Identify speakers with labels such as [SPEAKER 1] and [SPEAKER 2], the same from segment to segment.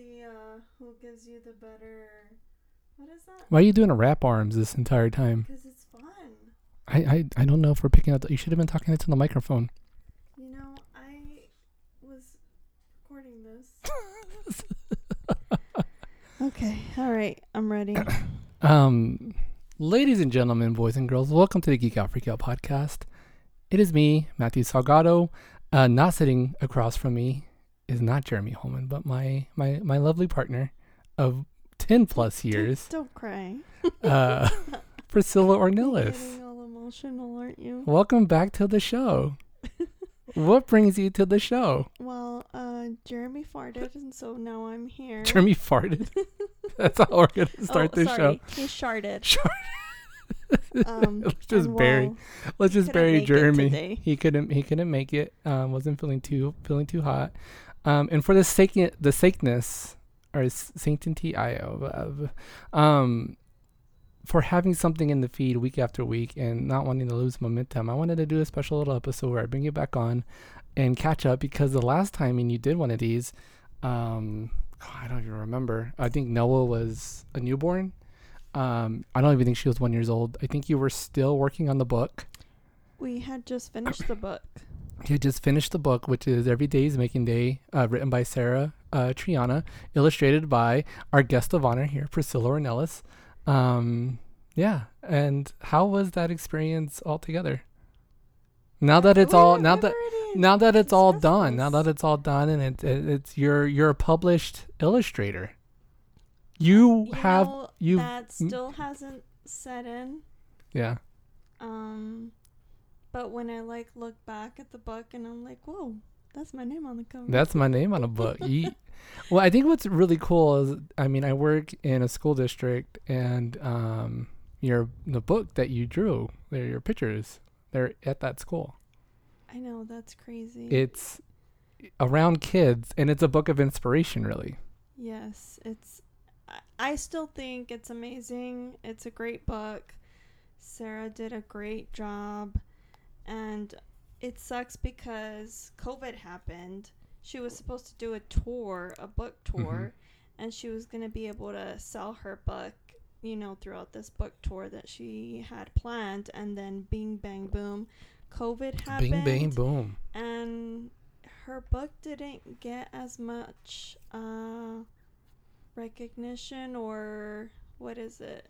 [SPEAKER 1] see uh, who gives you the better. What is that?
[SPEAKER 2] Why are you doing a rap arms this entire time?
[SPEAKER 1] Because it's fun.
[SPEAKER 2] I, I, I don't know if we're picking up. The, you should have been talking into the microphone.
[SPEAKER 1] You know, I was recording this. okay. All right. I'm ready.
[SPEAKER 2] Um, ladies and gentlemen, boys and girls, welcome to the Geek Out Freak Out podcast. It is me, Matthew Salgado. Uh, not sitting across from me is not Jeremy Holman, but my my my lovely partner of ten plus years,
[SPEAKER 1] Don't cry.
[SPEAKER 2] uh, Priscilla Ornelas.
[SPEAKER 1] All emotional, aren't you?
[SPEAKER 2] Welcome back to the show. what brings you to the show?
[SPEAKER 1] Well, uh, Jeremy farted, and so now I'm here.
[SPEAKER 2] Jeremy farted. That's how we're gonna start
[SPEAKER 1] oh,
[SPEAKER 2] this
[SPEAKER 1] sorry. He sharded.
[SPEAKER 2] show.
[SPEAKER 1] Um,
[SPEAKER 2] Let's just bury.
[SPEAKER 1] well,
[SPEAKER 2] Let's just bury Jeremy. He couldn't. He couldn't make it. Um, wasn't feeling too feeling too hot. Um, and for the sake the sakeness or sanctity I of, um, for having something in the feed week after week and not wanting to lose momentum, I wanted to do a special little episode where I bring you back on and catch up because the last time and you did one of these, um, I don't even remember. I think Noah was a newborn. Um, I don't even think she was one years old. I think you were still working on the book.
[SPEAKER 1] We had just finished the book.
[SPEAKER 2] You just finished the book, which is Every Day is Making Day, uh, written by Sarah uh, Triana, illustrated by our guest of honor here, Priscilla Ornelas. Um, yeah, and how was that experience altogether? Now that it's all now that now that it's all done, now that it's all done, and it, it, it's you're you're a published illustrator. You,
[SPEAKER 1] You
[SPEAKER 2] have
[SPEAKER 1] know,
[SPEAKER 2] you
[SPEAKER 1] that still hasn't set in.
[SPEAKER 2] yeah
[SPEAKER 1] Um, but when I like look back at the book and I'm like, whoa, that's my name on the cover.
[SPEAKER 2] That's my name on a book. Well, I think what's really cool is, I mean, I work in a school district, and um, your the book that you drew, they're your pictures. They're at that school.
[SPEAKER 1] I know that's crazy.
[SPEAKER 2] It's around kids, and it's a book of inspiration, really.
[SPEAKER 1] yes, it's. I still think it's amazing. It's a great book. Sarah did a great job, and it sucks because COVID happened. She was supposed to do a tour, a book tour, and she was going to be able to sell her book, you know, throughout this book tour that she had planned. And then, bing, bang, boom, COVID happened.
[SPEAKER 2] Bing, bang, boom.
[SPEAKER 1] And her book didn't get as much uh, recognition, or what is it?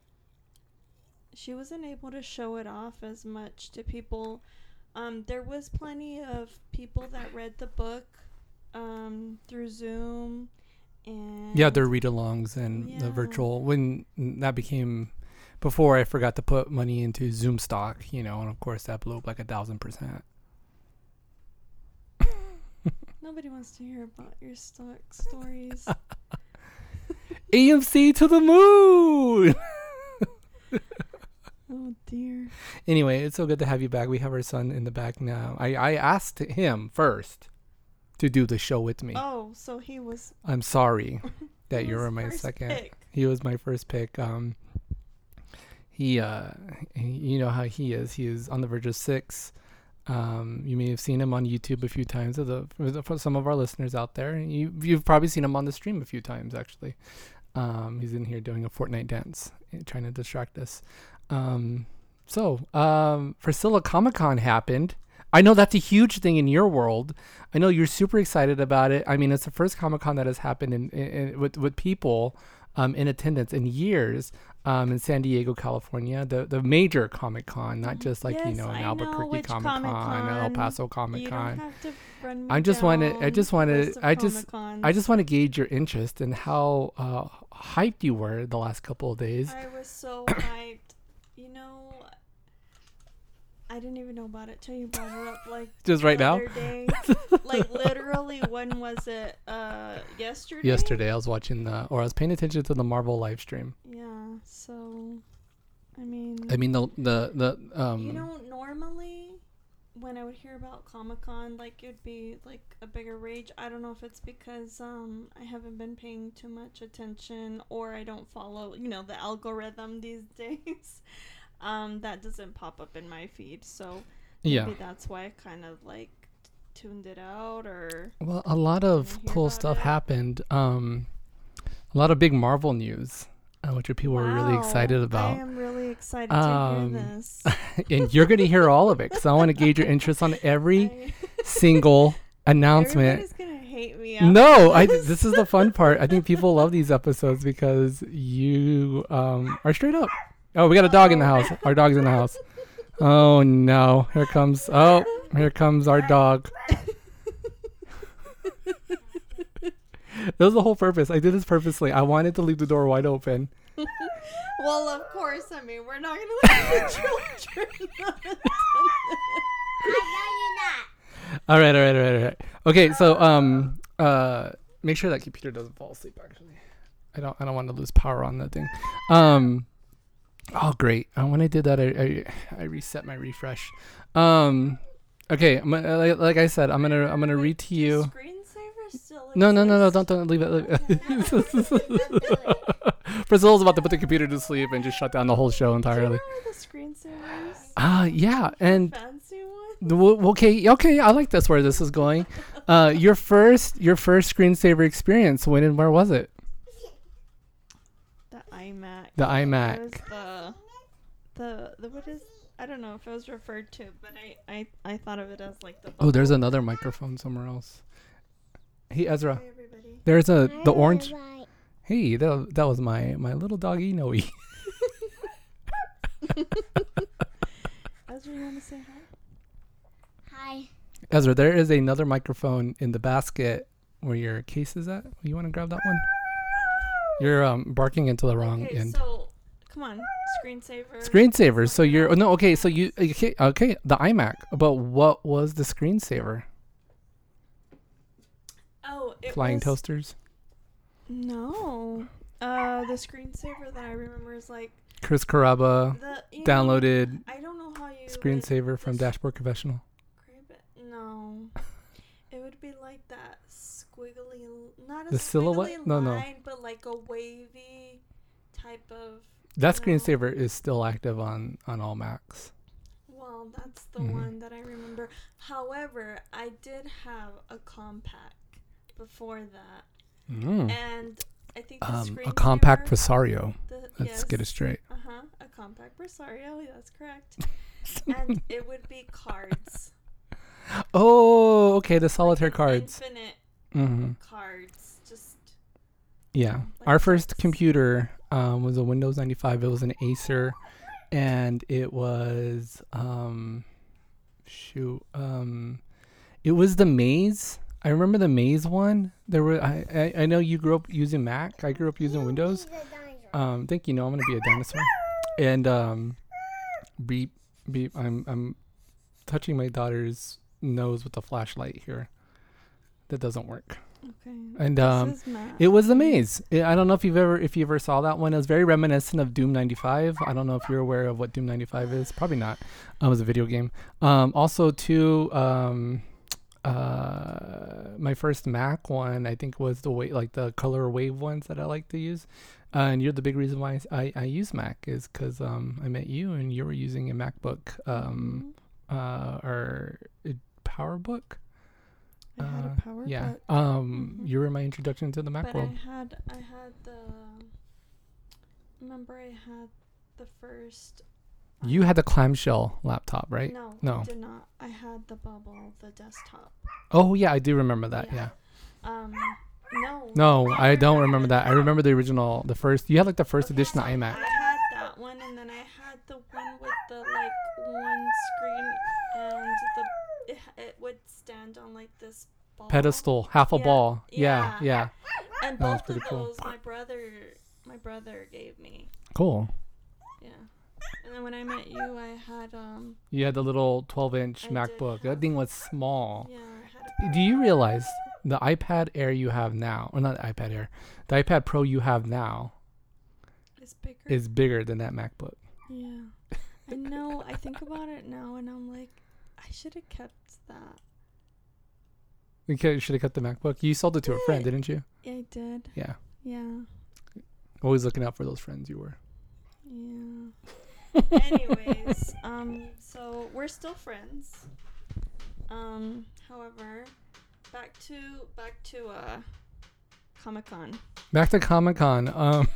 [SPEAKER 1] She wasn't able to show it off as much to people. Um, there was plenty of people that read the book um, through Zoom, and
[SPEAKER 2] Yeah, their read-alongs and the virtual. When that became, before I forgot to put money into Zoom stock, you know, and of course that blew up like a thousand percent.
[SPEAKER 1] nobody wants to hear about your stock stories.
[SPEAKER 2] AMC to the moon.
[SPEAKER 1] oh dear.
[SPEAKER 2] Anyway, it's so good to have you back. We have our son in the back now. I, I asked him first to do the show with me.
[SPEAKER 1] Oh, so he was.
[SPEAKER 2] I'm sorry that you were my second.
[SPEAKER 1] pick.
[SPEAKER 2] He was my first pick. Um, he, uh, he, you know how he is. He is on the verge of six. Um, you may have seen him on YouTube a few times. For, the, for, some of our listeners out there, you you've probably seen him on the stream a few times actually. Um, he's in here doing a Fortnite dance, eh, trying to distract us. Um, so, um, Priscilla Comic Con happened. I know that's a huge thing in your world. I know you're super excited about it. I mean, it's the first Comic Con that has happened in, in, in with with people um, in attendance in years um, in San Diego, California. The the major Comic Con, not just like you know an
[SPEAKER 1] I
[SPEAKER 2] Albuquerque Comic Con, an El Paso Comic Con.
[SPEAKER 1] don't have to run me
[SPEAKER 2] I just wanna- I just
[SPEAKER 1] the
[SPEAKER 2] wanna- I just- I just want to gauge your interest in how uh, hyped you were the last couple of days.
[SPEAKER 1] I was so hyped. You know, I didn't even know about it till you brought it up. Like
[SPEAKER 2] Just right now.
[SPEAKER 1] like literally, when was it? Uh, yesterday.
[SPEAKER 2] Yesterday, I was watching the, or I was paying attention to the Marvel live stream.
[SPEAKER 1] Yeah. So, I mean,
[SPEAKER 2] I mean, the the the um.
[SPEAKER 1] you know, normally when I would hear about Comic Con, like it'd be like a bigger rage. I don't know if it's because um I haven't been paying too much attention or I don't follow, you know, the algorithm these days. um, that doesn't pop up in my feed, so
[SPEAKER 2] yeah.
[SPEAKER 1] maybe that's why I kind of like tuned it out or
[SPEAKER 2] Well, a lot of cool stuff
[SPEAKER 1] it.
[SPEAKER 2] happened. Um, A lot of big Marvel news, uh, which people were really excited about.
[SPEAKER 1] I am really excited
[SPEAKER 2] Um,
[SPEAKER 1] to hear this.
[SPEAKER 2] and you're going to hear all of it because I want to gauge your interest on every single announcement.
[SPEAKER 1] Everybody's gonna hate me.
[SPEAKER 2] No, I,
[SPEAKER 1] this.
[SPEAKER 2] this is the fun part. I think people love these episodes because you um, are straight up. Oh, we got a dog in the house. Our dog's in the house. Oh no! Here comes. Oh, here comes our dog. That was the whole purpose. I did this purposely. I wanted to leave the door wide open.
[SPEAKER 1] Well, of course. I mean, we're not gonna let the children. I know you're not.
[SPEAKER 2] All right, all right, all right, all right. Okay, so um, uh, make sure that computer doesn't fall asleep. Actually, I don't, I don't want to lose power on that thing. Um, oh great. Uh, when I did that, I, I, I reset my refresh. Um, okay. I'm, like, like I said, I'm gonna, I'm gonna read to you.
[SPEAKER 1] Screensaver still.
[SPEAKER 2] No, no, no, no! Don't, don't leave it. Leave it. Priscilla's about to put the computer to sleep and just shut down the whole show
[SPEAKER 1] Do you
[SPEAKER 2] entirely.
[SPEAKER 1] remember the screensavers?
[SPEAKER 2] Ah, yeah, and
[SPEAKER 1] fancy one.
[SPEAKER 2] Okay, okay, I like this where this is going. Uh, your first, your first screensaver experience. When and where was it?
[SPEAKER 1] The iMac.
[SPEAKER 2] The
[SPEAKER 1] It
[SPEAKER 2] iMac.
[SPEAKER 1] was the, the the what is? I don't know if it was referred to, but I I, I thought of it as like the.
[SPEAKER 2] Oh, there's another microphone somewhere else. Hey Ezra,
[SPEAKER 1] Hi, everybody.
[SPEAKER 2] there's a the orange. Hey, that that was my my little doggy Noe.
[SPEAKER 1] Ezra, you want to say hi?
[SPEAKER 3] Hi.
[SPEAKER 2] Ezra, there is another microphone in the basket where your case is at. You want to grab that one? You're um barking into the wrong
[SPEAKER 1] okay,
[SPEAKER 2] end.
[SPEAKER 1] so come on, screensaver.
[SPEAKER 2] Screensaver. So you're oh, no okay. So you okay okay the iMac. But what was the screensaver?
[SPEAKER 1] It
[SPEAKER 2] Flying
[SPEAKER 1] was,
[SPEAKER 2] toasters.
[SPEAKER 1] No. Uh, the screensaver that I remember is like
[SPEAKER 2] Chris Caraba
[SPEAKER 1] the you know,
[SPEAKER 2] downloaded
[SPEAKER 1] I don't know how you
[SPEAKER 2] screensaver from Dashboard
[SPEAKER 1] it. No, it would be like that squiggly, not a
[SPEAKER 2] The silhouette?
[SPEAKER 1] squiggly
[SPEAKER 2] No, no.
[SPEAKER 1] line, but like a wavy type of.
[SPEAKER 2] That screensaver is still active on on all Macs.
[SPEAKER 1] Well, that's the
[SPEAKER 2] Mhm.
[SPEAKER 1] one that I remember. However, I did have a Compaq before that,
[SPEAKER 2] Mm.
[SPEAKER 1] and I think the
[SPEAKER 2] Um, a
[SPEAKER 1] Compaq
[SPEAKER 2] Presario.
[SPEAKER 1] the,
[SPEAKER 2] Let's get it straight.
[SPEAKER 1] Uh huh. A Compaq Presario. That's correct. and it would be cards.
[SPEAKER 2] Oh, okay, the solitaire
[SPEAKER 1] like
[SPEAKER 2] cards.
[SPEAKER 1] Infinite
[SPEAKER 2] hmm
[SPEAKER 1] cards. Just.
[SPEAKER 2] Yeah.
[SPEAKER 1] like
[SPEAKER 2] Our first computer um, was a Windows 95. It was an Acer, and it was um, shoot, um, it was the Maze. I remember the Maze one. There were I, I I know you grew up using Mac. I grew up using Windows. Um, thank you. know I'm gonna be a dinosaur. And um, beep beep. I'm I'm touching my daughter's nose with the flashlight here. That doesn't work.
[SPEAKER 1] Okay.
[SPEAKER 2] And um, it was the maze. I I don't know if you've ever if you ever saw that one. It was very reminiscent of Doom 95. I don't know if you're aware of what Doom 95 is. Probably not. Um, it was a video game. Um, also too. Um, uh, my first Mac one I think was the way like the color wave ones that I like to use. Uh, and you're the big reason why I, I use Mac is because um, I met you and you were using a MacBook um, uh, or a PowerBook.
[SPEAKER 1] I had
[SPEAKER 2] uh,
[SPEAKER 1] a power.
[SPEAKER 2] Yeah.
[SPEAKER 1] But,
[SPEAKER 2] Um,
[SPEAKER 1] Mhm.
[SPEAKER 2] you were my introduction to the Mac
[SPEAKER 1] but
[SPEAKER 2] world.
[SPEAKER 1] I had I had the. Remember, I had the first.
[SPEAKER 2] You had the clamshell laptop, right?
[SPEAKER 1] No,
[SPEAKER 2] No.
[SPEAKER 1] I did not. I had the bubble, the desktop.
[SPEAKER 2] Oh yeah, I do remember that. Yeah.
[SPEAKER 1] Yeah. Um, no.
[SPEAKER 2] No, I don't remember that. I remember the original, the first. You had like the first
[SPEAKER 1] Okay,
[SPEAKER 2] edition
[SPEAKER 1] so
[SPEAKER 2] iMac.
[SPEAKER 1] I had that one, and then I had the one with the like one screen, and the it, it would stand on like this ball.
[SPEAKER 2] Pedestal, half a
[SPEAKER 1] Yeah,
[SPEAKER 2] ball. Yeah,
[SPEAKER 1] yeah.
[SPEAKER 2] yeah.
[SPEAKER 1] And
[SPEAKER 2] That was
[SPEAKER 1] both
[SPEAKER 2] pretty
[SPEAKER 1] of
[SPEAKER 2] cool.
[SPEAKER 1] those, my brother, my brother gave me.
[SPEAKER 2] Cool.
[SPEAKER 1] And then when I met you, I had um.
[SPEAKER 2] You had the little 12-inch
[SPEAKER 1] I
[SPEAKER 2] MacBook. That thing was small.
[SPEAKER 1] Yeah, I had
[SPEAKER 2] Do you realize the iPad Air you have now, or not the iPad Air, the iPad Pro you have now
[SPEAKER 1] It's bigger.
[SPEAKER 2] is bigger than that MacBook.
[SPEAKER 1] yeah. I know. I think about it now, and I'm like, I should have kept that.
[SPEAKER 2] You should have kept the MacBook. You sold it to a friend, didn't you?
[SPEAKER 1] Yeah, I did.
[SPEAKER 2] Yeah.
[SPEAKER 1] Yeah.
[SPEAKER 2] Always looking out for those friends you were.
[SPEAKER 1] Yeah. Anyways, um, so we're still friends. Um, however, back to back to uh Comic Con.
[SPEAKER 2] Back to Comic Con. Um,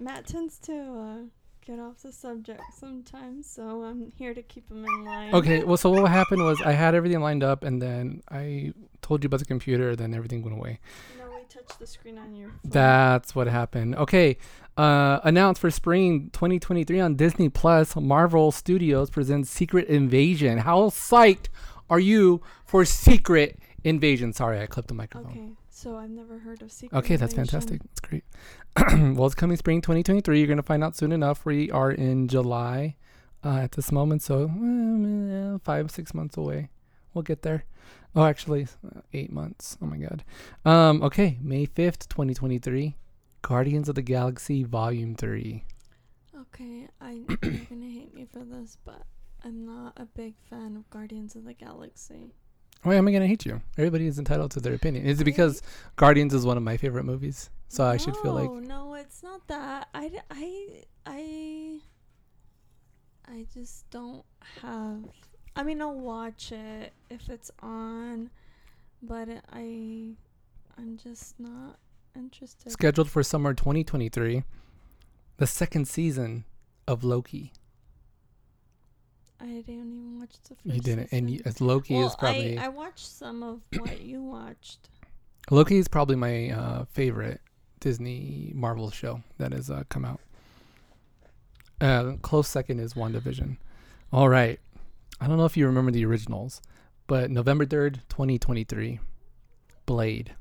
[SPEAKER 1] Matt tends to uh, get off the subject sometimes, so I'm here to keep him in line.
[SPEAKER 2] okay, well, so what happened was I had everything lined up, and then I told you about the computer, then everything went away.
[SPEAKER 1] No, we touched the screen on your phone.
[SPEAKER 2] That's what happened. Okay, uh, announced for spring 2023 on Disney Plus, Marvel Studios presents Secret Invasion. How psyched are you for Secret Invasion? Sorry, I clipped the microphone.
[SPEAKER 1] Okay, so I've never heard of Secret
[SPEAKER 2] Okay, that's
[SPEAKER 1] Invasion.
[SPEAKER 2] fantastic. That's great. well, it's coming spring 2023. You're going to find out soon enough. We are in July uh, at this moment, so uh, five, six months away. We'll get there. Oh, actually, eight months. Oh my God. Um, okay, May 5th, 2023. Guardians of the Galaxy Volume 3.
[SPEAKER 1] Okay, I, you're gonna hate me for this, but I'm not a big fan of Guardians of the Galaxy.
[SPEAKER 2] Why am I going to hate you? Everybody is entitled to their opinion. Is it because Guardians is one of my favorite movies? So I should feel like.
[SPEAKER 1] No, no, it's not that. I, I, I, I just don't have. I mean, I'll watch it if it's on, but I, I'm just not interested.
[SPEAKER 2] scheduled for summer 2023, the second season of Loki.
[SPEAKER 1] I didn't even watch the first.
[SPEAKER 2] You didn't, and you, as Loki
[SPEAKER 1] well,
[SPEAKER 2] is probably
[SPEAKER 1] I, I watched some of what you watched.
[SPEAKER 2] Loki is probably my uh, favorite Disney Marvel show that has uh, come out. Uh, close second is WandaVision. All right, I don't know if you remember the originals, but November third, 2023, Blade.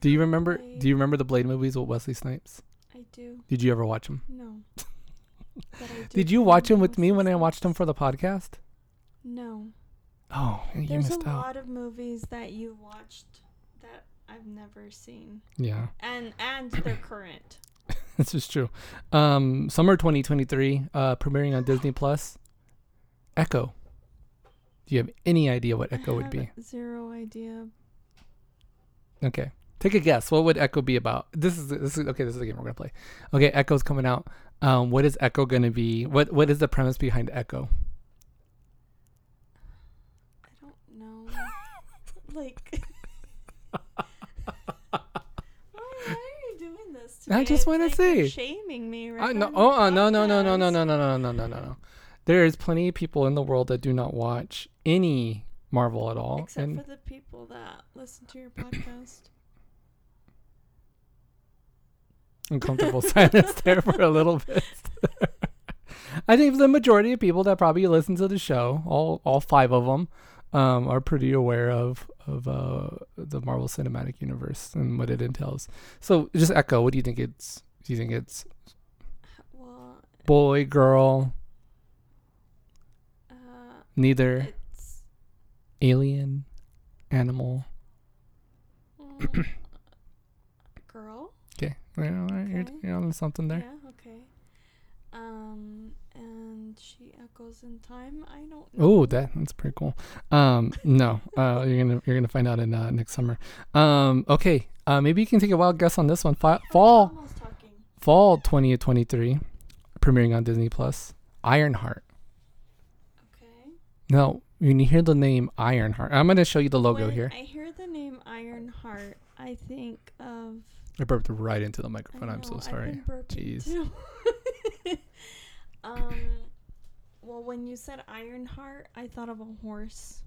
[SPEAKER 2] Do you remember?
[SPEAKER 1] Blade.
[SPEAKER 2] Do you remember the Blade movies with Wesley Snipes?
[SPEAKER 1] I do.
[SPEAKER 2] Did you ever watch them?
[SPEAKER 1] No. I
[SPEAKER 2] Did you watch them with me when I watched them for the podcast?
[SPEAKER 1] No.
[SPEAKER 2] Oh, you
[SPEAKER 1] There's a
[SPEAKER 2] missed out.
[SPEAKER 1] lot of movies that you watched that I've never seen,
[SPEAKER 2] Yeah.
[SPEAKER 1] and and they're current.
[SPEAKER 2] This is true. Um, summer 2023, uh, premiering on Disney Plus. Echo. Do you have any idea what Echo
[SPEAKER 1] I
[SPEAKER 2] would be?
[SPEAKER 1] Zero idea.
[SPEAKER 2] Okay, take a guess. What would Echo be about? This is this is okay. This is the game we're gonna play. Okay, Echo's coming out. Um, what is Echo gonna be? What what is the premise behind Echo?
[SPEAKER 1] I don't know. like. why, why are you doing this?
[SPEAKER 2] I just
[SPEAKER 1] like you're
[SPEAKER 2] see.
[SPEAKER 1] shaming me right
[SPEAKER 2] Uh, no, oh, uh, no, no, no, no, no, no, no, no, no, no, no, no. There is plenty of people in the world that do not watch any Marvel at all,
[SPEAKER 1] Except
[SPEAKER 2] and
[SPEAKER 1] for the people that listen to your podcast.
[SPEAKER 2] Uncomfortable silence there for a little bit. I think the majority of people that probably listen to the show, all all five of them, um, are pretty aware of of uh, the Marvel Cinematic Universe and what it entails. So, just echo. What do you think it's? Do you think it's
[SPEAKER 1] Well,
[SPEAKER 2] boy, girl,
[SPEAKER 1] uh,
[SPEAKER 2] neither,
[SPEAKER 1] it's
[SPEAKER 2] alien, animal?
[SPEAKER 1] mm.
[SPEAKER 2] Okay, well, all right, you're, you're on something there.
[SPEAKER 1] Yeah. Okay. Um, and she echoes in time. I don't. know.
[SPEAKER 2] Oh, that that's pretty cool. Um, no, uh, you're gonna you're gonna find out in uh, next summer. Um, okay, uh, maybe you can take a wild guess on this one. Fa- fall fall 2023, premiering on Disney Plus. Ironheart.
[SPEAKER 1] Okay.
[SPEAKER 2] Now, when you hear the name Ironheart, I'm gonna show you the logo
[SPEAKER 1] When
[SPEAKER 2] here.
[SPEAKER 1] I hear the name Ironheart, I think of.
[SPEAKER 2] I burped right into the microphone. I'm so sorry. Jeez.
[SPEAKER 1] um. Well, when you said Ironheart, I thought of a horse.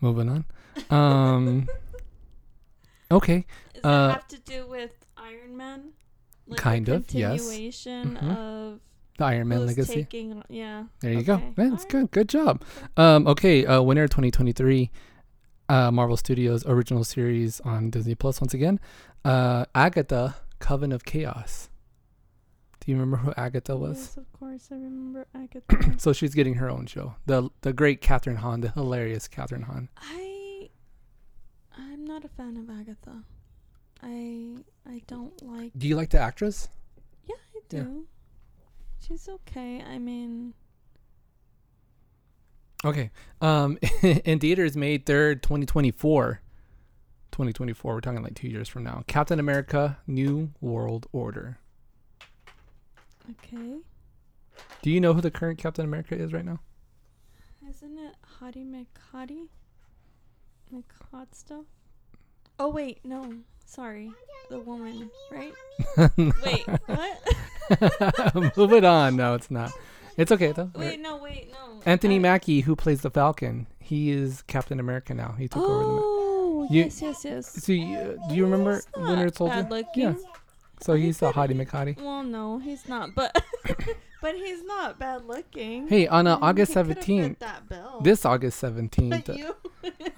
[SPEAKER 2] Moving on. Um, okay.
[SPEAKER 1] Does
[SPEAKER 2] Uh,
[SPEAKER 1] that have to do with Iron Man? Like
[SPEAKER 2] Kind of, yes.
[SPEAKER 1] Continuation
[SPEAKER 2] Mhm.
[SPEAKER 1] of
[SPEAKER 2] The Iron Man legacy.
[SPEAKER 1] taking. Yeah.
[SPEAKER 2] There you go.
[SPEAKER 1] Okay.
[SPEAKER 2] Man, That's good. Good job. Um, okay, uh, winner 2023, uh, Marvel Studios original series on Disney Plus once again. Uh, Agatha, Coven of Chaos. Do you remember who Agatha was?
[SPEAKER 1] Yes, of course, I remember Agatha.
[SPEAKER 2] So she's getting her own show. The the great Kathryn Hahn, the hilarious Kathryn Hahn.
[SPEAKER 1] I I'm not a fan of Agatha. I I don't like.
[SPEAKER 2] Do you like the actress?
[SPEAKER 1] Yeah, I
[SPEAKER 2] Yeah.
[SPEAKER 1] do. She's okay. I mean,
[SPEAKER 2] Okay. Um, in theaters May 3rd, 2024. 2024. We're talking like two years from now. Captain America: New World Order.
[SPEAKER 1] okay.
[SPEAKER 2] Do you know who the current Captain America is right now?
[SPEAKER 1] Isn't it Hadi McHadi? like hot stuff. Oh wait, no, sorry, the woman, right? Wait, what?
[SPEAKER 2] Move it on. No, it's not. It's okay though.
[SPEAKER 1] wait, no, wait, no.
[SPEAKER 2] Anthony
[SPEAKER 1] I-
[SPEAKER 2] Mackie, who plays the Falcon, he is Captain America now. He took over the.
[SPEAKER 1] Oh, yes, yes, yes.
[SPEAKER 2] So, you, uh, do you remember Winter Soldier? Yeah. So he's the hottie McHottie.
[SPEAKER 1] Well, no, he's not, but but he's not bad looking.
[SPEAKER 2] Hey, on uh, August
[SPEAKER 1] he could've fit
[SPEAKER 2] seventeenth, this August seventeenth.
[SPEAKER 1] You,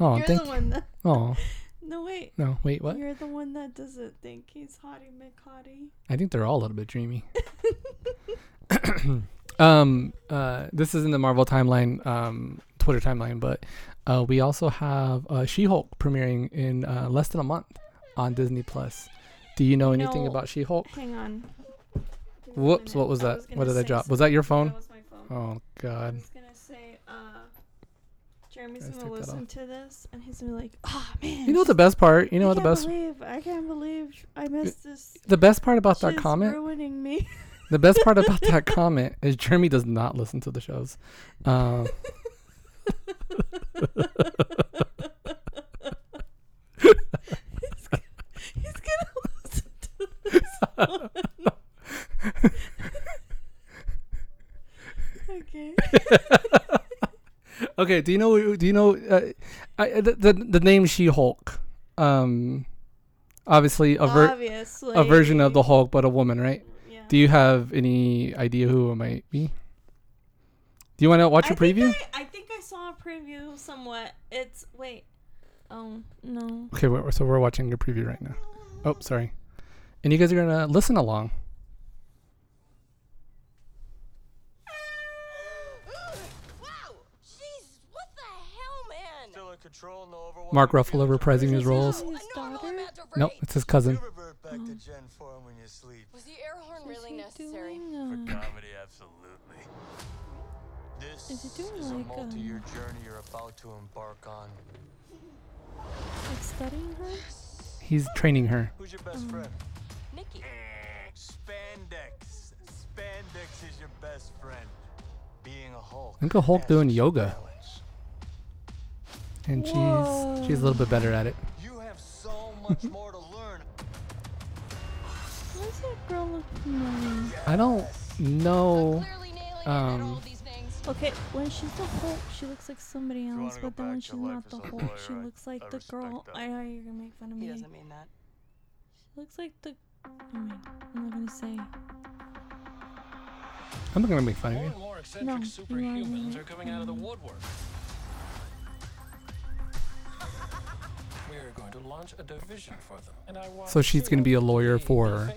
[SPEAKER 2] Oh,
[SPEAKER 1] you're
[SPEAKER 2] thank
[SPEAKER 1] the
[SPEAKER 2] you.
[SPEAKER 1] one that.
[SPEAKER 2] Oh
[SPEAKER 1] No wait,
[SPEAKER 2] no, wait, what?
[SPEAKER 1] you're the one that doesn't think he's hottie McHottie.
[SPEAKER 2] I think they're all a little bit dreamy. um, uh, this is in the Marvel timeline, um, Twitter timeline, but uh, we also have uh, She-Hulk premiering in uh, less than a month on Disney Plus. Do you know anything about She-Hulk?
[SPEAKER 1] Hang on. Give me a
[SPEAKER 2] Whoops,
[SPEAKER 1] minute.
[SPEAKER 2] what was
[SPEAKER 1] I
[SPEAKER 2] that?
[SPEAKER 1] gonna
[SPEAKER 2] what did I
[SPEAKER 1] say
[SPEAKER 2] drop? Was that your
[SPEAKER 1] something.
[SPEAKER 2] phone?
[SPEAKER 1] That was my phone.
[SPEAKER 2] Oh
[SPEAKER 1] I
[SPEAKER 2] God.
[SPEAKER 1] was gonna say, uh, Jeremy's gonna
[SPEAKER 2] take that
[SPEAKER 1] listen
[SPEAKER 2] off.
[SPEAKER 1] to this, and he's gonna be like, "Oh man."
[SPEAKER 2] You know what the best part? You know
[SPEAKER 1] I
[SPEAKER 2] what the
[SPEAKER 1] can't
[SPEAKER 2] best
[SPEAKER 1] Believe, I can't believe I missed this.
[SPEAKER 2] the best part about that
[SPEAKER 1] She's
[SPEAKER 2] comment?
[SPEAKER 1] ruining me.
[SPEAKER 2] The best part about that comment is Jeremy does not listen to the shows. Um,
[SPEAKER 1] He's gonna listen to this one. okay.
[SPEAKER 2] okay, do you know? Do you know uh, I, the, the the name She Hulk? Um, obviously a ver-
[SPEAKER 1] Obviously.
[SPEAKER 2] a version of the Hulk, but a woman, right?
[SPEAKER 1] Yeah.
[SPEAKER 2] Do you have any idea who it might be? Do you want to watch a
[SPEAKER 1] I think
[SPEAKER 2] preview?
[SPEAKER 1] I, I think I saw a preview somewhat. It's wait. Oh no.
[SPEAKER 2] Okay, we're, so we're watching a preview right now. Oh, sorry. And you guys are gonna listen along.
[SPEAKER 4] Wow! Jesus, what the hell, man?
[SPEAKER 5] Still in control, no overwhelming
[SPEAKER 2] Mark Ruffalo reprising his roles.
[SPEAKER 1] His
[SPEAKER 4] I know I'm all
[SPEAKER 1] daughter?
[SPEAKER 4] about to
[SPEAKER 2] Nope, it's his cousin.
[SPEAKER 5] You revert
[SPEAKER 1] Oh.
[SPEAKER 5] To Jen form when you sleep.
[SPEAKER 4] Was the
[SPEAKER 1] Is
[SPEAKER 4] really necessary?
[SPEAKER 1] doing,
[SPEAKER 5] For
[SPEAKER 1] uh,
[SPEAKER 5] comedy, absolutely. This
[SPEAKER 1] Is he doing
[SPEAKER 5] is a multi-year
[SPEAKER 1] um,
[SPEAKER 5] journey you're about to embark on.
[SPEAKER 1] like studying her?
[SPEAKER 2] He's training her.
[SPEAKER 5] Who's your best friend?
[SPEAKER 4] Nikki.
[SPEAKER 5] Spandex. Spandex is your best friend. Being a Hulk.
[SPEAKER 2] Look at Hulk doing yoga.
[SPEAKER 5] balance.
[SPEAKER 2] And she's she's a little bit better at it.
[SPEAKER 5] You have so much more to
[SPEAKER 1] girl look familiar?
[SPEAKER 2] I don't know.
[SPEAKER 4] I'm clearly nailing it at
[SPEAKER 2] um,
[SPEAKER 4] all these things.
[SPEAKER 1] Okay, when she's the Hulk, she looks like somebody
[SPEAKER 5] you
[SPEAKER 1] else,
[SPEAKER 5] wanna go
[SPEAKER 1] but then when
[SPEAKER 5] back
[SPEAKER 1] she's
[SPEAKER 5] life
[SPEAKER 1] not
[SPEAKER 5] as
[SPEAKER 1] the
[SPEAKER 5] a
[SPEAKER 1] Hulk,
[SPEAKER 5] lawyer,
[SPEAKER 1] she
[SPEAKER 5] I-
[SPEAKER 1] looks like
[SPEAKER 5] I
[SPEAKER 1] the
[SPEAKER 5] respect
[SPEAKER 1] girl.
[SPEAKER 5] that.
[SPEAKER 1] I know you're gonna make fun of me.
[SPEAKER 4] He doesn't mean that.
[SPEAKER 1] She looks like the. I mean, I'm not gonna say.
[SPEAKER 2] I'm not gonna make fun of
[SPEAKER 6] More
[SPEAKER 2] you.
[SPEAKER 6] and more
[SPEAKER 1] No,
[SPEAKER 6] eccentric
[SPEAKER 1] you are
[SPEAKER 6] superhumans
[SPEAKER 1] right.
[SPEAKER 6] are coming out of the woodwork.
[SPEAKER 2] She's
[SPEAKER 6] see
[SPEAKER 2] gonna
[SPEAKER 6] how
[SPEAKER 2] be a lawyer for.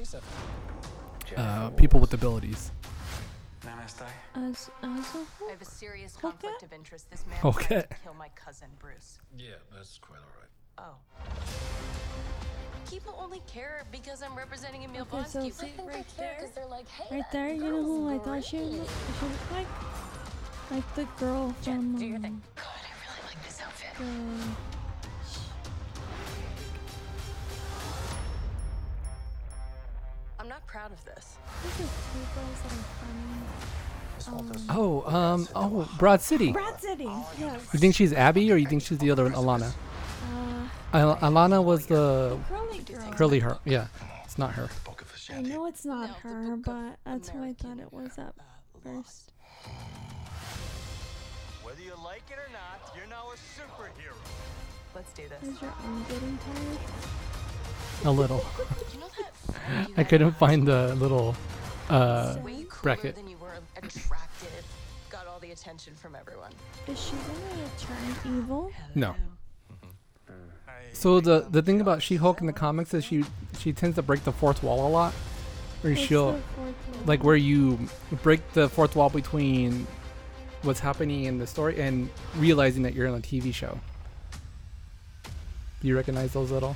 [SPEAKER 2] Uh, people with abilities.
[SPEAKER 1] As as a
[SPEAKER 7] I have a serious
[SPEAKER 1] Okay.
[SPEAKER 7] of interest. This man
[SPEAKER 2] Okay.
[SPEAKER 7] tried to kill my cousin Bruce.
[SPEAKER 6] Yeah, that's quite all right.
[SPEAKER 7] Oh.
[SPEAKER 4] People only care because I'm representing Emil
[SPEAKER 1] Okay, so see right
[SPEAKER 4] they care
[SPEAKER 1] there?
[SPEAKER 4] 'cause they're like, hey,
[SPEAKER 1] Right there, you know who I thought she
[SPEAKER 4] girl's
[SPEAKER 1] looked, she looked like? Like the girl
[SPEAKER 4] Jen,
[SPEAKER 1] from.
[SPEAKER 4] do your
[SPEAKER 1] um,
[SPEAKER 4] thing. God, I really like this outfit.
[SPEAKER 1] the-
[SPEAKER 4] I'm not proud of this.
[SPEAKER 1] These two girls that are funny. Um,
[SPEAKER 2] Oh, um, oh, Broad City.
[SPEAKER 1] Broad City. Yes.
[SPEAKER 2] You think she's Abby or you think she's the other one, Alana?
[SPEAKER 1] Uh,
[SPEAKER 2] Al- Alana was the
[SPEAKER 1] curly girl.
[SPEAKER 2] curly her. Yeah, it's not her.
[SPEAKER 1] I know it's not
[SPEAKER 4] No,
[SPEAKER 1] her, but that's who I thought it was at
[SPEAKER 4] uh,
[SPEAKER 1] first.
[SPEAKER 5] Whether you like it or not, you're now a superhero.
[SPEAKER 7] Let's do this.
[SPEAKER 1] Is your arm getting tired?
[SPEAKER 2] A little.
[SPEAKER 4] You know that friend you
[SPEAKER 2] I couldn't find the little. Uh,
[SPEAKER 4] school? way
[SPEAKER 2] bracket.
[SPEAKER 4] than you were attractive. Got all the attention from everyone.
[SPEAKER 1] Is she gonna turn evil?
[SPEAKER 2] no. So the the thing about. She-Hulk in the comics is she she tends to break the fourth wall a lot, or
[SPEAKER 1] What's
[SPEAKER 2] she'll
[SPEAKER 1] the fourth one?
[SPEAKER 2] like where you break the fourth wall between what's happening in the story and realizing that you're on a TV show. Do you recognize those little?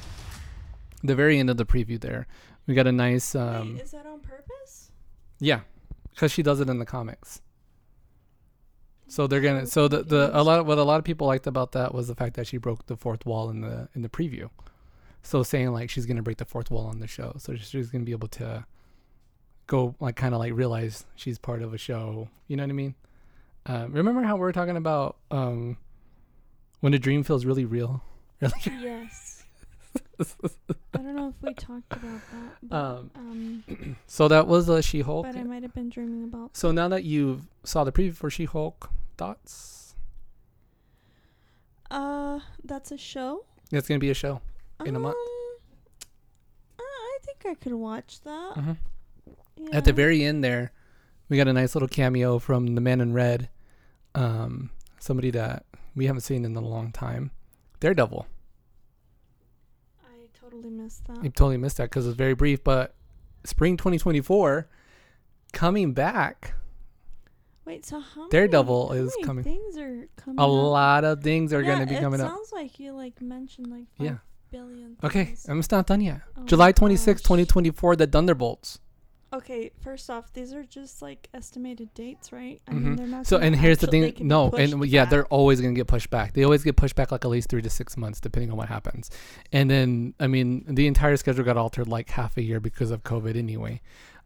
[SPEAKER 2] The very end of the preview there, we got a nice um
[SPEAKER 1] Wait, is that on purpose?
[SPEAKER 2] yeah, because she does it in the comics. So they're gonna so the, the a lot of, what a lot of people liked about that was the fact that she broke the fourth wall in the in the preview. So saying like she's gonna break the fourth wall on the show, so she's gonna be able to go like kind of like realize she's part of a show. You know what I mean? Uh, remember how we were talking about um, when a dream feels really real?
[SPEAKER 1] Yes. I don't know if we talked about that. But,
[SPEAKER 2] Um,
[SPEAKER 1] um,
[SPEAKER 2] So that was a She-Hulk.
[SPEAKER 1] but I might have been dreaming about.
[SPEAKER 2] So now that you saw the preview for She-Hulk, thoughts?
[SPEAKER 1] Uh, that's a show.
[SPEAKER 2] It's gonna be a show. In a month?
[SPEAKER 1] Um, uh, I think I could watch that.
[SPEAKER 2] Mhm. At the very end there, we got a nice little cameo from the Man in Red, um, somebody that we haven't seen in a long time, Daredevil.
[SPEAKER 1] I totally missed that.
[SPEAKER 2] I totally missed that because it was very brief. But spring 2024, coming back,
[SPEAKER 1] Wait, so how many-
[SPEAKER 2] Daredevil
[SPEAKER 1] how
[SPEAKER 2] is
[SPEAKER 1] many
[SPEAKER 2] coming.
[SPEAKER 1] Things are coming.
[SPEAKER 2] a
[SPEAKER 1] up?
[SPEAKER 2] lot of things are
[SPEAKER 1] Yeah,
[SPEAKER 2] gonna be coming up.
[SPEAKER 1] It sounds like you like mentioned like five
[SPEAKER 2] Yeah.
[SPEAKER 1] billion
[SPEAKER 2] Okay,
[SPEAKER 1] things.
[SPEAKER 2] I'm just not done yet.
[SPEAKER 1] Oh
[SPEAKER 2] July
[SPEAKER 1] my
[SPEAKER 2] 26,
[SPEAKER 1] gosh.
[SPEAKER 2] 2024, the Thunderbolts.
[SPEAKER 1] Okay, first off, these are just like estimated dates, right? I mean, they're not.
[SPEAKER 2] So,
[SPEAKER 1] gonna
[SPEAKER 2] and here's the
[SPEAKER 1] actually- they
[SPEAKER 2] thing.
[SPEAKER 1] can be
[SPEAKER 2] No,
[SPEAKER 1] pushed
[SPEAKER 2] and yeah,
[SPEAKER 1] back.
[SPEAKER 2] they're always going to get pushed back. They always get pushed back like at least three to six months, depending on what happens. And then, I mean, the entire schedule got altered like half a year because of COVID anyway.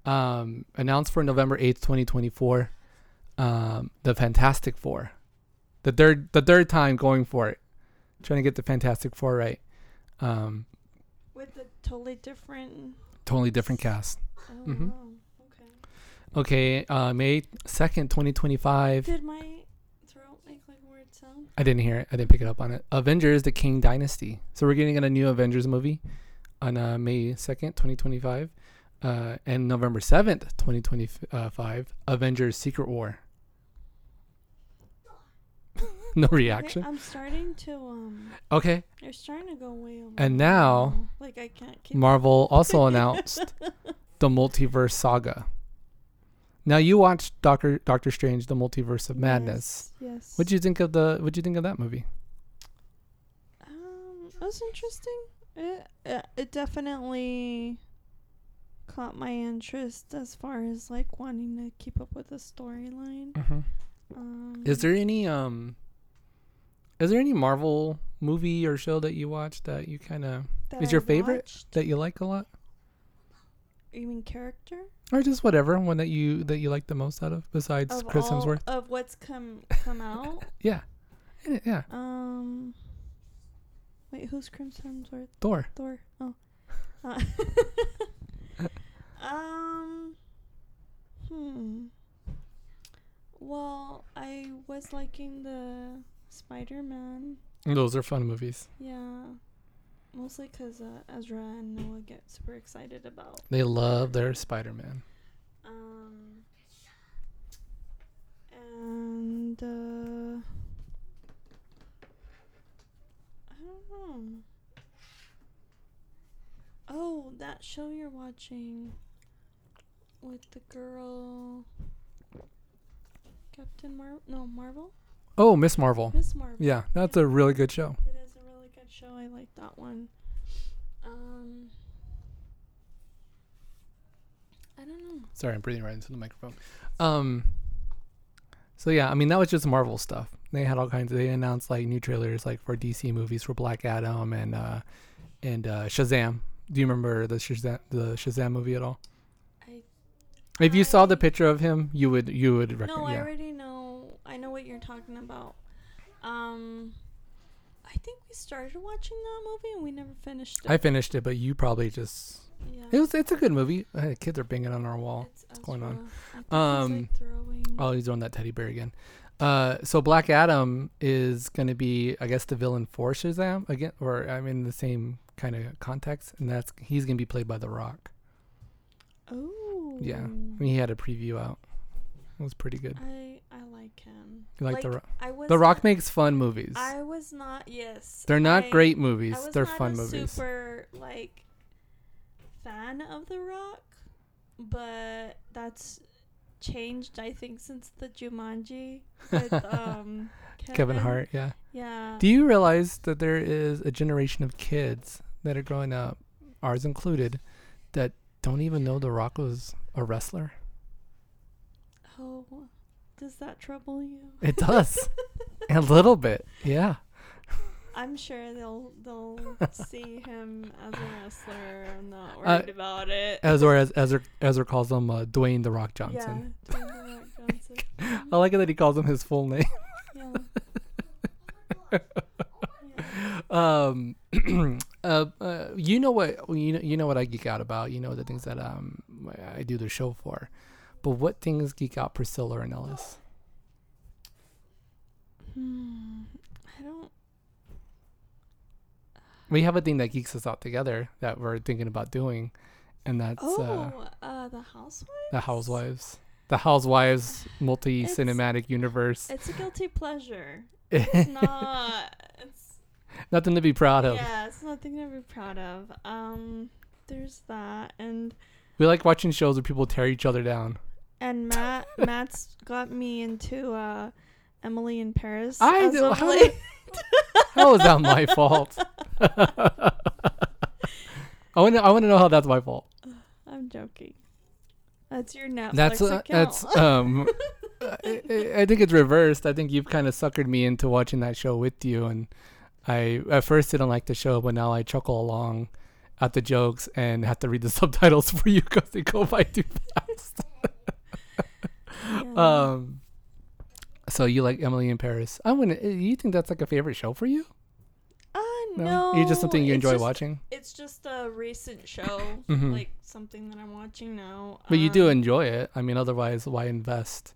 [SPEAKER 2] Um, announced for November 8th, 2024. Um, the Fantastic Four. The third, the third time going for it. Trying to get the Fantastic Four right. Um,
[SPEAKER 1] with a totally different.
[SPEAKER 2] Totally different cast.
[SPEAKER 1] Oh
[SPEAKER 2] Mhm.
[SPEAKER 1] wow. Okay.
[SPEAKER 2] Okay, uh, May 2nd, 2025.
[SPEAKER 1] Did my throat make like a weird sound?
[SPEAKER 2] I didn't hear it. I didn't pick it up on it. Avengers: The Kang Dynasty. So we're getting a new Avengers movie on uh, May second, twenty twenty five, uh, and November seventh, twenty twenty five. Avengers: Secret War. no reaction.
[SPEAKER 1] I'm starting to um.
[SPEAKER 2] Okay.
[SPEAKER 1] They're starting to go way over.
[SPEAKER 2] And now,
[SPEAKER 1] like I can't keep.
[SPEAKER 2] Marvel also announced the Multiverse Saga. Now you watched Doctor Doctor Strange: The Multiverse of Madness.
[SPEAKER 1] Yes. yes.
[SPEAKER 2] What'd you think of the What'd you think of that movie?
[SPEAKER 1] Um, it was interesting. It it, it definitely caught my interest as far as like wanting to keep up with the storyline.
[SPEAKER 2] Mm-hmm.
[SPEAKER 1] Um,
[SPEAKER 2] Is there any um is there any Marvel movie or show that you watch that you kind of is
[SPEAKER 1] I
[SPEAKER 2] your favorite?
[SPEAKER 1] watched?
[SPEAKER 2] that you like a lot
[SPEAKER 1] You mean character?
[SPEAKER 2] or just whatever one that you that you like the most out of besides
[SPEAKER 1] Of
[SPEAKER 2] Chris
[SPEAKER 1] all
[SPEAKER 2] Hemsworth?
[SPEAKER 1] of what's come come out.
[SPEAKER 2] Yeah. Yeah,
[SPEAKER 1] Um. Wait, who's Chris Hemsworth?
[SPEAKER 2] Thor.
[SPEAKER 1] Thor. Oh. Uh, um. Hmm. Well, I was liking the Spider-Man.
[SPEAKER 2] Those are fun movies.
[SPEAKER 1] Yeah. Mostly because uh, Ezra and Noah get super excited about.
[SPEAKER 2] They love their Spider-Man.
[SPEAKER 1] Um. And uh. I don't know. Oh, that show you're watching with the girl. Captain Mar no Marvel?
[SPEAKER 2] Oh, Miss Marvel.
[SPEAKER 1] Miss Marvel.
[SPEAKER 2] Yeah, that's a really good show.
[SPEAKER 1] It is a really good show. I like that one. Um I don't know.
[SPEAKER 2] Sorry, I'm breathing right into the microphone. Um So yeah, I mean that was just Marvel stuff. They had all kinds of they announced like new trailers like for DC movies for Black Adam and uh and uh Shazam. Do you remember the Shazam the Shazam movie at all?
[SPEAKER 1] I
[SPEAKER 2] If you saw the picture of him, you would you would reckon
[SPEAKER 1] No, I
[SPEAKER 2] yeah.
[SPEAKER 1] already. I know what you're talking about. Um, I think we started watching that movie and we never finished it.
[SPEAKER 2] I finished it, but you probably just
[SPEAKER 1] yeah.
[SPEAKER 2] it was it's a good movie. Uh, kids are banging on our wall.
[SPEAKER 1] It's
[SPEAKER 2] going on?
[SPEAKER 1] Ezra. I think
[SPEAKER 2] Um,
[SPEAKER 1] he's, like.
[SPEAKER 2] Oh, he's throwing that teddy bear again. Uh, so Black Adam is gonna be, I guess, the villain for Shazam again, or I mean, the same kind of context, and that's he's gonna be played by The Rock.
[SPEAKER 1] oh.
[SPEAKER 2] Yeah, I mean, he had a preview out. It was pretty good.
[SPEAKER 1] I I like him.
[SPEAKER 2] You like The Rock?
[SPEAKER 1] I was
[SPEAKER 2] The Rock
[SPEAKER 1] not-
[SPEAKER 2] makes fun movies.
[SPEAKER 1] I was not. Yes.
[SPEAKER 2] They're not
[SPEAKER 1] I-
[SPEAKER 2] great movies.
[SPEAKER 1] was
[SPEAKER 2] They're
[SPEAKER 1] not
[SPEAKER 2] fun
[SPEAKER 1] a
[SPEAKER 2] movies.
[SPEAKER 1] Super like fan of The Rock, but that's changed. I think since the Jumanji with um Kevin,
[SPEAKER 2] Kevin Hart, yeah.
[SPEAKER 1] Yeah.
[SPEAKER 2] Do you realize that there is a generation of kids that are growing up, ours included, that don't even know The Rock was a wrestler?
[SPEAKER 1] oh, does that trouble you?
[SPEAKER 2] It does. a little bit, yeah.
[SPEAKER 1] I'm sure they'll they'll see him as a wrestler. I'm not
[SPEAKER 2] Uh,
[SPEAKER 1] worried about it.
[SPEAKER 2] As or as Ezra, Ezra calls him uh, Dwayne the Rock Johnson.
[SPEAKER 1] Yeah, Dwayne The Rock Johnson.
[SPEAKER 2] I like it that he calls him his full name.
[SPEAKER 1] yeah. yeah.
[SPEAKER 2] um, uh, uh, you know what you know, you know what I geek out about. You know the things that um I do the show for. But what things geek out Priscilla Ornelas?
[SPEAKER 1] Hmm, I don't.
[SPEAKER 2] We have a thing that geeks us out together that we're thinking about doing, and that's uh,
[SPEAKER 1] Oh, uh, the housewives.
[SPEAKER 2] the Housewives. The Housewives multi cinematic universe.
[SPEAKER 1] It's a guilty pleasure. It's not. It's
[SPEAKER 2] Nothing to be proud of.
[SPEAKER 1] yeah. It's nothing to be proud of. Um, there's that, and
[SPEAKER 2] We like watching shows where people tear each other down.
[SPEAKER 1] And Matt Matt's got me into uh Emily in Paris.
[SPEAKER 2] I
[SPEAKER 1] as
[SPEAKER 2] do-
[SPEAKER 1] of
[SPEAKER 2] how
[SPEAKER 1] late.
[SPEAKER 2] How is that my fault? I want to. I want to know how that's my fault.
[SPEAKER 1] I'm joking. That's your Netflix
[SPEAKER 2] That's uh,
[SPEAKER 1] account.
[SPEAKER 2] that's um. I, I- I think it's reversed. I think you've kind of suckered me into watching that show with you, and I at first didn't like the show, but now I chuckle along at the jokes and have to read the subtitles for you because they go by too fast.
[SPEAKER 1] Yeah.
[SPEAKER 2] Um. So you like Emily in Paris? I wouldn't. uh, You think that's like a favorite show for you?
[SPEAKER 1] uh, no.
[SPEAKER 2] you just something you enjoy
[SPEAKER 1] just-
[SPEAKER 2] watching.
[SPEAKER 1] It's just a recent show,
[SPEAKER 2] Mhm.
[SPEAKER 1] like something that I'm watching now.
[SPEAKER 2] But you do
[SPEAKER 1] Um,
[SPEAKER 2] enjoy it. I mean, otherwise, why invest?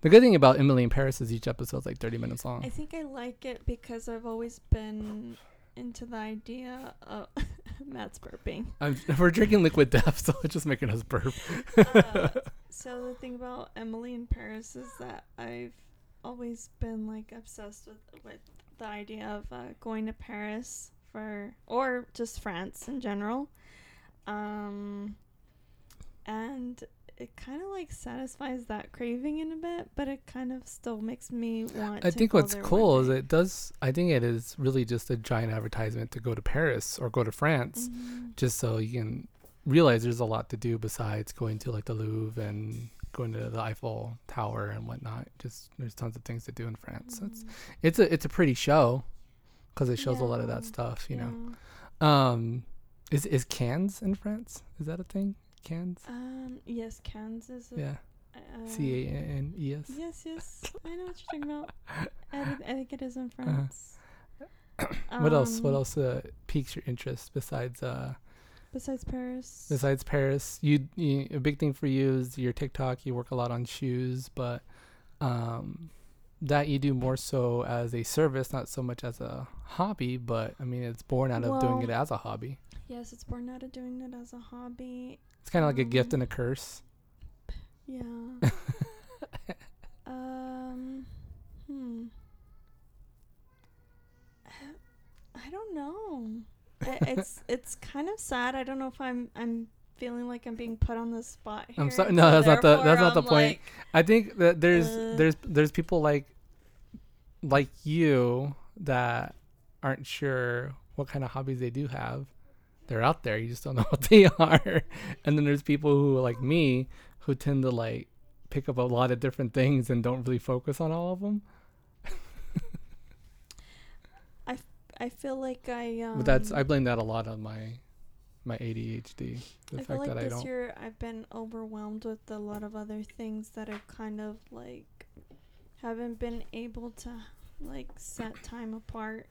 [SPEAKER 2] The good thing about Emily in Paris is each episode's like 30 minutes long.
[SPEAKER 1] I think I like it because I've always been into the idea of Matt's burping.
[SPEAKER 2] I'm, we're drinking liquid death, so it's just making us burp.
[SPEAKER 1] Uh, so the thing about Emily in Paris is that I've always been like obsessed with with the idea of uh, going to Paris for or just France in general. Um, and it kind of like satisfies that craving in a bit, but it kind of still makes me want.
[SPEAKER 2] I think what's cool is it does. I think it is really just a giant advertisement to go to Paris or go to France,
[SPEAKER 1] Mhm.
[SPEAKER 2] just so you can realize there's a lot to do besides going to like the Louvre and going to the Eiffel Tower and whatnot. Just there's tons of things to do in France. So it's it's a it's a pretty show because it shows a lot of that stuff. You know. Um, is is Cannes in France? Is that a thing? Cannes?
[SPEAKER 1] Um. Yes, Kansas. is a-
[SPEAKER 2] Yeah.
[SPEAKER 1] Uh,
[SPEAKER 2] C A N E S.
[SPEAKER 1] Yes, yes. I know what you're talking about. I, I think it is in
[SPEAKER 2] Uh-huh.
[SPEAKER 1] France.
[SPEAKER 2] What else? What
[SPEAKER 1] Um,
[SPEAKER 2] else uh, piques your interest besides uh
[SPEAKER 1] Besides Paris.
[SPEAKER 2] besides Paris? You, you a big thing for you is your TikTok. You work a lot on shoes, but um, that you do more so as a service, not so much as a hobby. But I mean, it's born out of doing it as a hobby.
[SPEAKER 1] Yes, it's born out of doing it as a hobby.
[SPEAKER 2] It's kind of like a gift
[SPEAKER 1] um,
[SPEAKER 2] and a curse.
[SPEAKER 1] Yeah. um. Hmm. I don't know. It's it's kind of sad. I don't know if I'm I'm feeling like I'm being put on the spot here.
[SPEAKER 2] I'm sorry- no, that's not the- that's not the
[SPEAKER 1] I'm
[SPEAKER 2] point.
[SPEAKER 1] like,
[SPEAKER 2] I think that there's
[SPEAKER 1] Uh.
[SPEAKER 2] there's there's people like like you that aren't sure what kind of hobbies they do have. They're out there, you just don't know what they are. And then there's people who like me who tend to like pick up a lot of different things and don't really focus on all of them.
[SPEAKER 1] I I feel like I um.
[SPEAKER 2] but that's I blame that a lot on my my ADHD. The
[SPEAKER 1] I feel like
[SPEAKER 2] that I
[SPEAKER 1] this
[SPEAKER 2] don't
[SPEAKER 1] year I've been overwhelmed with a lot of other things that I've kind of like haven't been able to like set time apart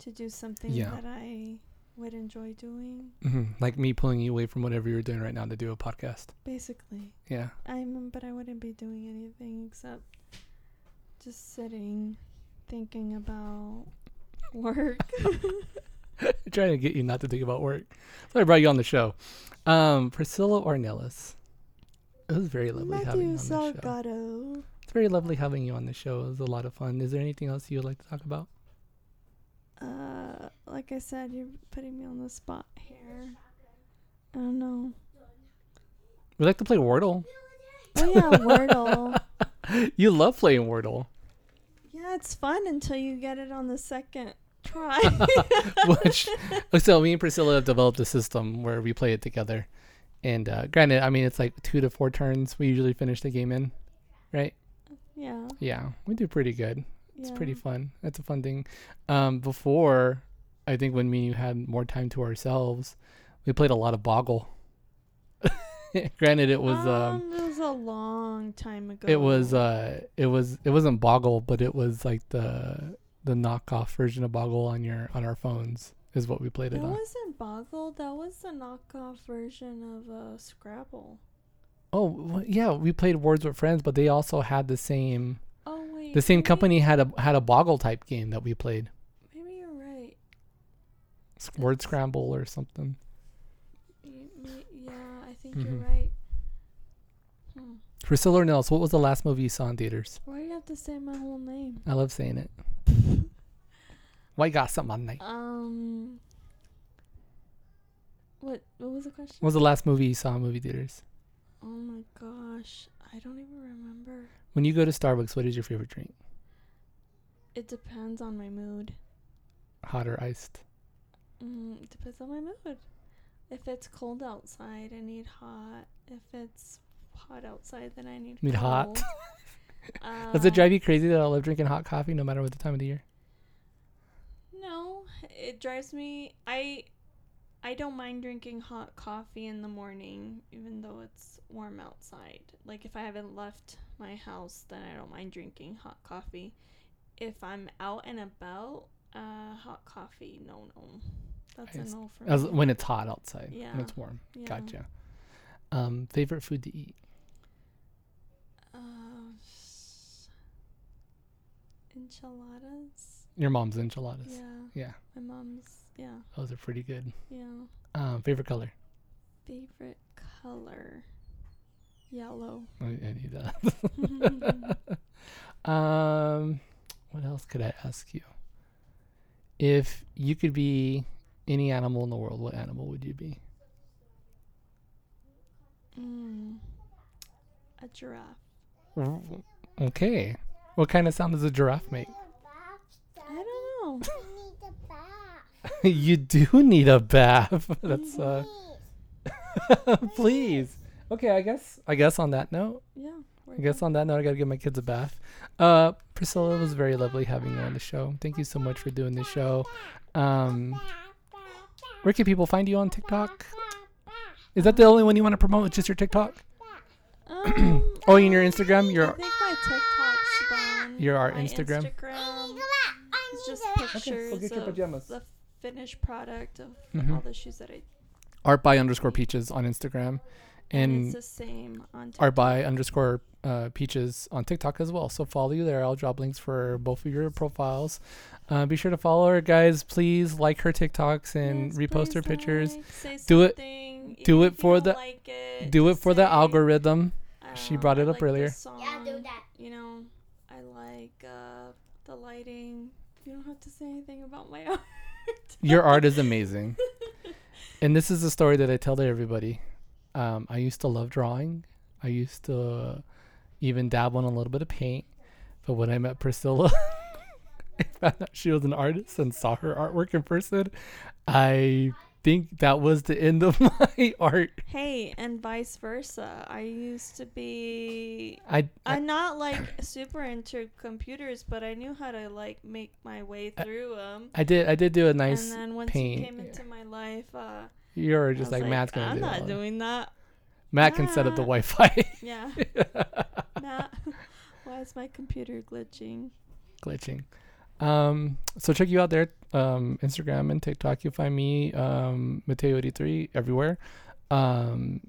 [SPEAKER 1] to do something
[SPEAKER 2] Yeah.
[SPEAKER 1] that I would enjoy doing.
[SPEAKER 2] Mhm, like me pulling you away from whatever you're doing right now to do a podcast.
[SPEAKER 1] Basically,
[SPEAKER 2] Yeah.
[SPEAKER 1] I'm but I wouldn't be doing anything except just sitting thinking about work.
[SPEAKER 2] trying to get you not to think about work. So I brought you on the show. Um, Priscilla Ornelas. It was very lovely having you on the show. It's very lovely having you on the show. It was a lot of fun. Is there anything else you would like to talk about?
[SPEAKER 1] Uh, like I said, you're putting me on the spot here. I don't know.
[SPEAKER 2] We like to play Wordle.
[SPEAKER 1] Oh yeah, Wordle.
[SPEAKER 2] you love playing Wordle.
[SPEAKER 1] Yeah, it's fun until you get it on the second try.
[SPEAKER 2] Which so me and Priscilla have developed a system where we play it together. And uh, granted, I mean it's like two to four turns. We usually finish the game in, right?
[SPEAKER 1] yeah,
[SPEAKER 2] Yeah, we do pretty good. It's
[SPEAKER 1] yeah.
[SPEAKER 2] pretty fun. That's a fun thing. Um, before, I think when me and you had more time to ourselves, we played a lot of Boggle. Granted, it was um,
[SPEAKER 1] it was a long time ago.
[SPEAKER 2] it was uh, it was it wasn't Boggle, but it was like the the knockoff version of Boggle on your on our phones is what we played it
[SPEAKER 1] That
[SPEAKER 2] on.
[SPEAKER 1] wasn't Boggle. That was the knockoff version of uh, Scrabble.
[SPEAKER 2] Oh wh- yeah, we played Words with Friends, but they also had the same The same company had a had a Boggle type game that we played,
[SPEAKER 1] Maybe you're right.
[SPEAKER 2] Word Scramble or something.
[SPEAKER 1] Yeah, I think
[SPEAKER 2] Mhm.
[SPEAKER 1] you're right. Hmm.
[SPEAKER 2] Priscilla Ornelas, what was the last movie you saw in theaters?
[SPEAKER 1] Why do you have to say my whole name?
[SPEAKER 2] I love saying it. Why you got something on night?
[SPEAKER 1] Um. What? What was the question?
[SPEAKER 2] What was the last movie you saw in movie theaters?
[SPEAKER 1] Oh my gosh, I don't even remember.
[SPEAKER 2] When you go to Starbucks, what is your favorite drink?
[SPEAKER 1] It depends on my mood.
[SPEAKER 2] Hot or iced?
[SPEAKER 1] Mm, it depends on my mood. If it's cold outside, I need hot. If it's hot outside, then I need
[SPEAKER 2] Need hot?
[SPEAKER 1] cold.
[SPEAKER 2] Does it
[SPEAKER 1] Uh,
[SPEAKER 2] drive you crazy that I love drinking hot coffee no matter what the time of the year?
[SPEAKER 1] No, it drives me. I I don't mind drinking hot coffee in the morning, even though it's warm outside. Like if I haven't left my house, then I don't mind drinking hot coffee. If I'm out and about, uh, hot coffee, no, no, that's a no for
[SPEAKER 2] As
[SPEAKER 1] me.
[SPEAKER 2] when it's hot outside.
[SPEAKER 1] Yeah.
[SPEAKER 2] When it's warm.
[SPEAKER 1] Yeah.
[SPEAKER 2] Gotcha. Um, favorite food to eat?
[SPEAKER 1] Uh, enchiladas.
[SPEAKER 2] Your mom's enchiladas.
[SPEAKER 1] Yeah,
[SPEAKER 2] Yeah,
[SPEAKER 1] my mom's. Yeah,
[SPEAKER 2] those are pretty good.
[SPEAKER 1] yeah.
[SPEAKER 2] Um, favorite color?
[SPEAKER 1] Favorite color. Yellow.
[SPEAKER 2] I, I need that. um, what else could I ask you? If you could be any animal in the world, what animal would you be?
[SPEAKER 1] Mm. A giraffe.
[SPEAKER 2] Okay. What kind of sound does a giraffe make?
[SPEAKER 1] I don't know.
[SPEAKER 2] you do need a bath. That's uh please. Okay, I guess I guess on that note,
[SPEAKER 1] Yeah.
[SPEAKER 2] I guess on that note I gotta give my kids a bath. Uh Priscilla it was very lovely having you on the show. Thank you so much for doing the show. Um where can people find you on TikTok? Is that the only one you want to promote? It's Just your TikTok?
[SPEAKER 1] Um,
[SPEAKER 2] Oh, and your Instagram?
[SPEAKER 1] I
[SPEAKER 2] Your
[SPEAKER 1] think my TikTok's done.
[SPEAKER 2] Your our Instagram?
[SPEAKER 1] Instagram is just
[SPEAKER 2] Okay,
[SPEAKER 1] pictures
[SPEAKER 2] go get your pajamas.
[SPEAKER 1] The finished product of
[SPEAKER 2] Mhm.
[SPEAKER 1] all the shoes that I.
[SPEAKER 2] art by underscore peaches on Instagram.
[SPEAKER 1] And,
[SPEAKER 2] And
[SPEAKER 1] it's the same on TikTok.
[SPEAKER 2] art by underscore uh, peaches on TikTok as well. So follow you there. I'll drop links for both of your profiles. Uh, be sure to follow her, guys. Please like her TikToks and
[SPEAKER 1] Yes,
[SPEAKER 2] repost her pictures.
[SPEAKER 1] like,
[SPEAKER 2] Do it- do it for the-
[SPEAKER 1] like it,
[SPEAKER 2] Do it
[SPEAKER 1] just
[SPEAKER 2] for the algorithm. She
[SPEAKER 1] don't know,
[SPEAKER 2] brought
[SPEAKER 1] I
[SPEAKER 2] it up
[SPEAKER 1] like
[SPEAKER 2] earlier.
[SPEAKER 1] this
[SPEAKER 3] Yeah, do that.
[SPEAKER 1] You know, I like uh, the lighting. You don't have to say anything about my art.
[SPEAKER 2] Your art is amazing. and this is a story that I tell to everybody. Um, I used to love drawing. I used to even dabble in a little bit of paint. But when I met Priscilla, I found out she was an artist and saw her artwork in person. I think that was the end of my art.
[SPEAKER 1] Hey, and vice versa. I used to be.
[SPEAKER 2] I, I
[SPEAKER 1] I'm not like super into computers, but I knew how to like make my way through them.
[SPEAKER 2] I did I did do a nice
[SPEAKER 1] and then once
[SPEAKER 2] paint.
[SPEAKER 1] you came into my life, uh,
[SPEAKER 2] You're
[SPEAKER 1] I
[SPEAKER 2] just
[SPEAKER 1] was
[SPEAKER 2] like, Matt's gonna
[SPEAKER 1] I'm
[SPEAKER 2] do
[SPEAKER 1] not
[SPEAKER 2] that."
[SPEAKER 1] doing that.
[SPEAKER 2] Matt can set up the Wi-Fi
[SPEAKER 1] Yeah, Matt. Why is my computer glitching?
[SPEAKER 2] glitching. Um, so check you out there, um, Instagram and TikTok. You'll find me, um, Mateo83 everywhere. Um,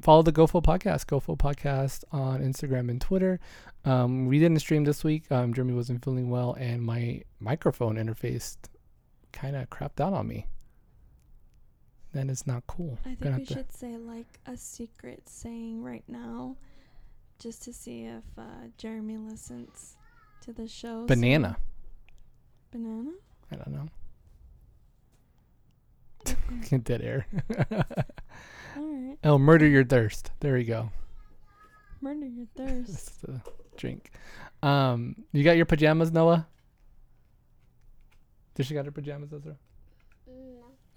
[SPEAKER 2] follow the GoFo podcast, GoFo podcast on Instagram and Twitter. Um, we didn't stream this week. Um, Jeremy wasn't feeling well, and my microphone interface kind of crapped out on me. Then it's not cool.
[SPEAKER 1] I think we should say like a secret saying right now, just to see if uh, Jeremy listens to the show.
[SPEAKER 2] banana.
[SPEAKER 1] banana.
[SPEAKER 2] I don't know.
[SPEAKER 1] Okay.
[SPEAKER 2] Dead air.
[SPEAKER 1] All right.
[SPEAKER 2] oh, murder your thirst. There you go.
[SPEAKER 1] Murder your thirst.
[SPEAKER 2] That's the drink. Um, you got your pajamas, Noah? Did she got her pajamas, Ezra?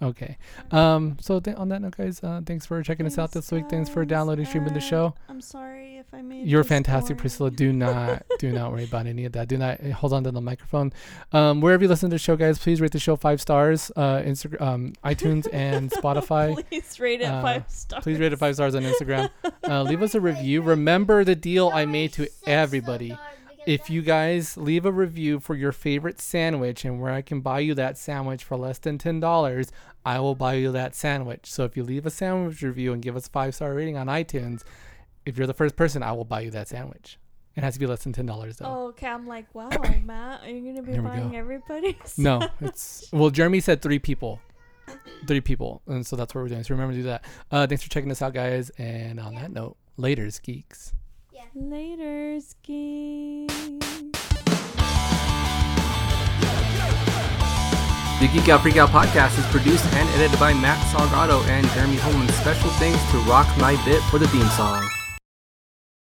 [SPEAKER 2] Okay. Um, so th- on that note, guys, uh, thanks for checking us out
[SPEAKER 1] Thanks,
[SPEAKER 2] this week. Thanks for downloading, streaming the show.
[SPEAKER 1] I'm sorry if I made.
[SPEAKER 2] You're fantastic,
[SPEAKER 1] boring.
[SPEAKER 2] Priscilla. Do not, do not worry about any of that. Do not eh, hold on to the microphone. Um, wherever you listen to the show, guys, please rate the show five stars. Uh, Instagram, um, iTunes and Spotify.
[SPEAKER 1] Please rate it
[SPEAKER 2] Uh,
[SPEAKER 1] five stars.
[SPEAKER 2] Please rate it five stars on Instagram. Uh, leave us a review. Remember the deal I made to everybody. If you guys leave a review for your favorite sandwich and where I can buy you that sandwich for less than ten dollars, I will buy you that sandwich. So if you leave a sandwich review and give us a five star rating on iTunes, if you're the first person, I will buy you that sandwich. It has to be less than ten dollars though.
[SPEAKER 1] Oh, okay. I'm like, wow, Matt, are you gonna be buying
[SPEAKER 2] go.
[SPEAKER 1] everybody's?
[SPEAKER 2] No, it's well. Jeremy said three people, three people, and so that's what we're doing. So remember to do that. Uh, thanks for checking us out, guys. And on that note, later's geeks.
[SPEAKER 1] Later, ski.
[SPEAKER 2] The Geek Out Freak Out podcast is produced and edited by Matt Salgado and Jeremy Holman. Special thanks to Rock My Bit for the theme song.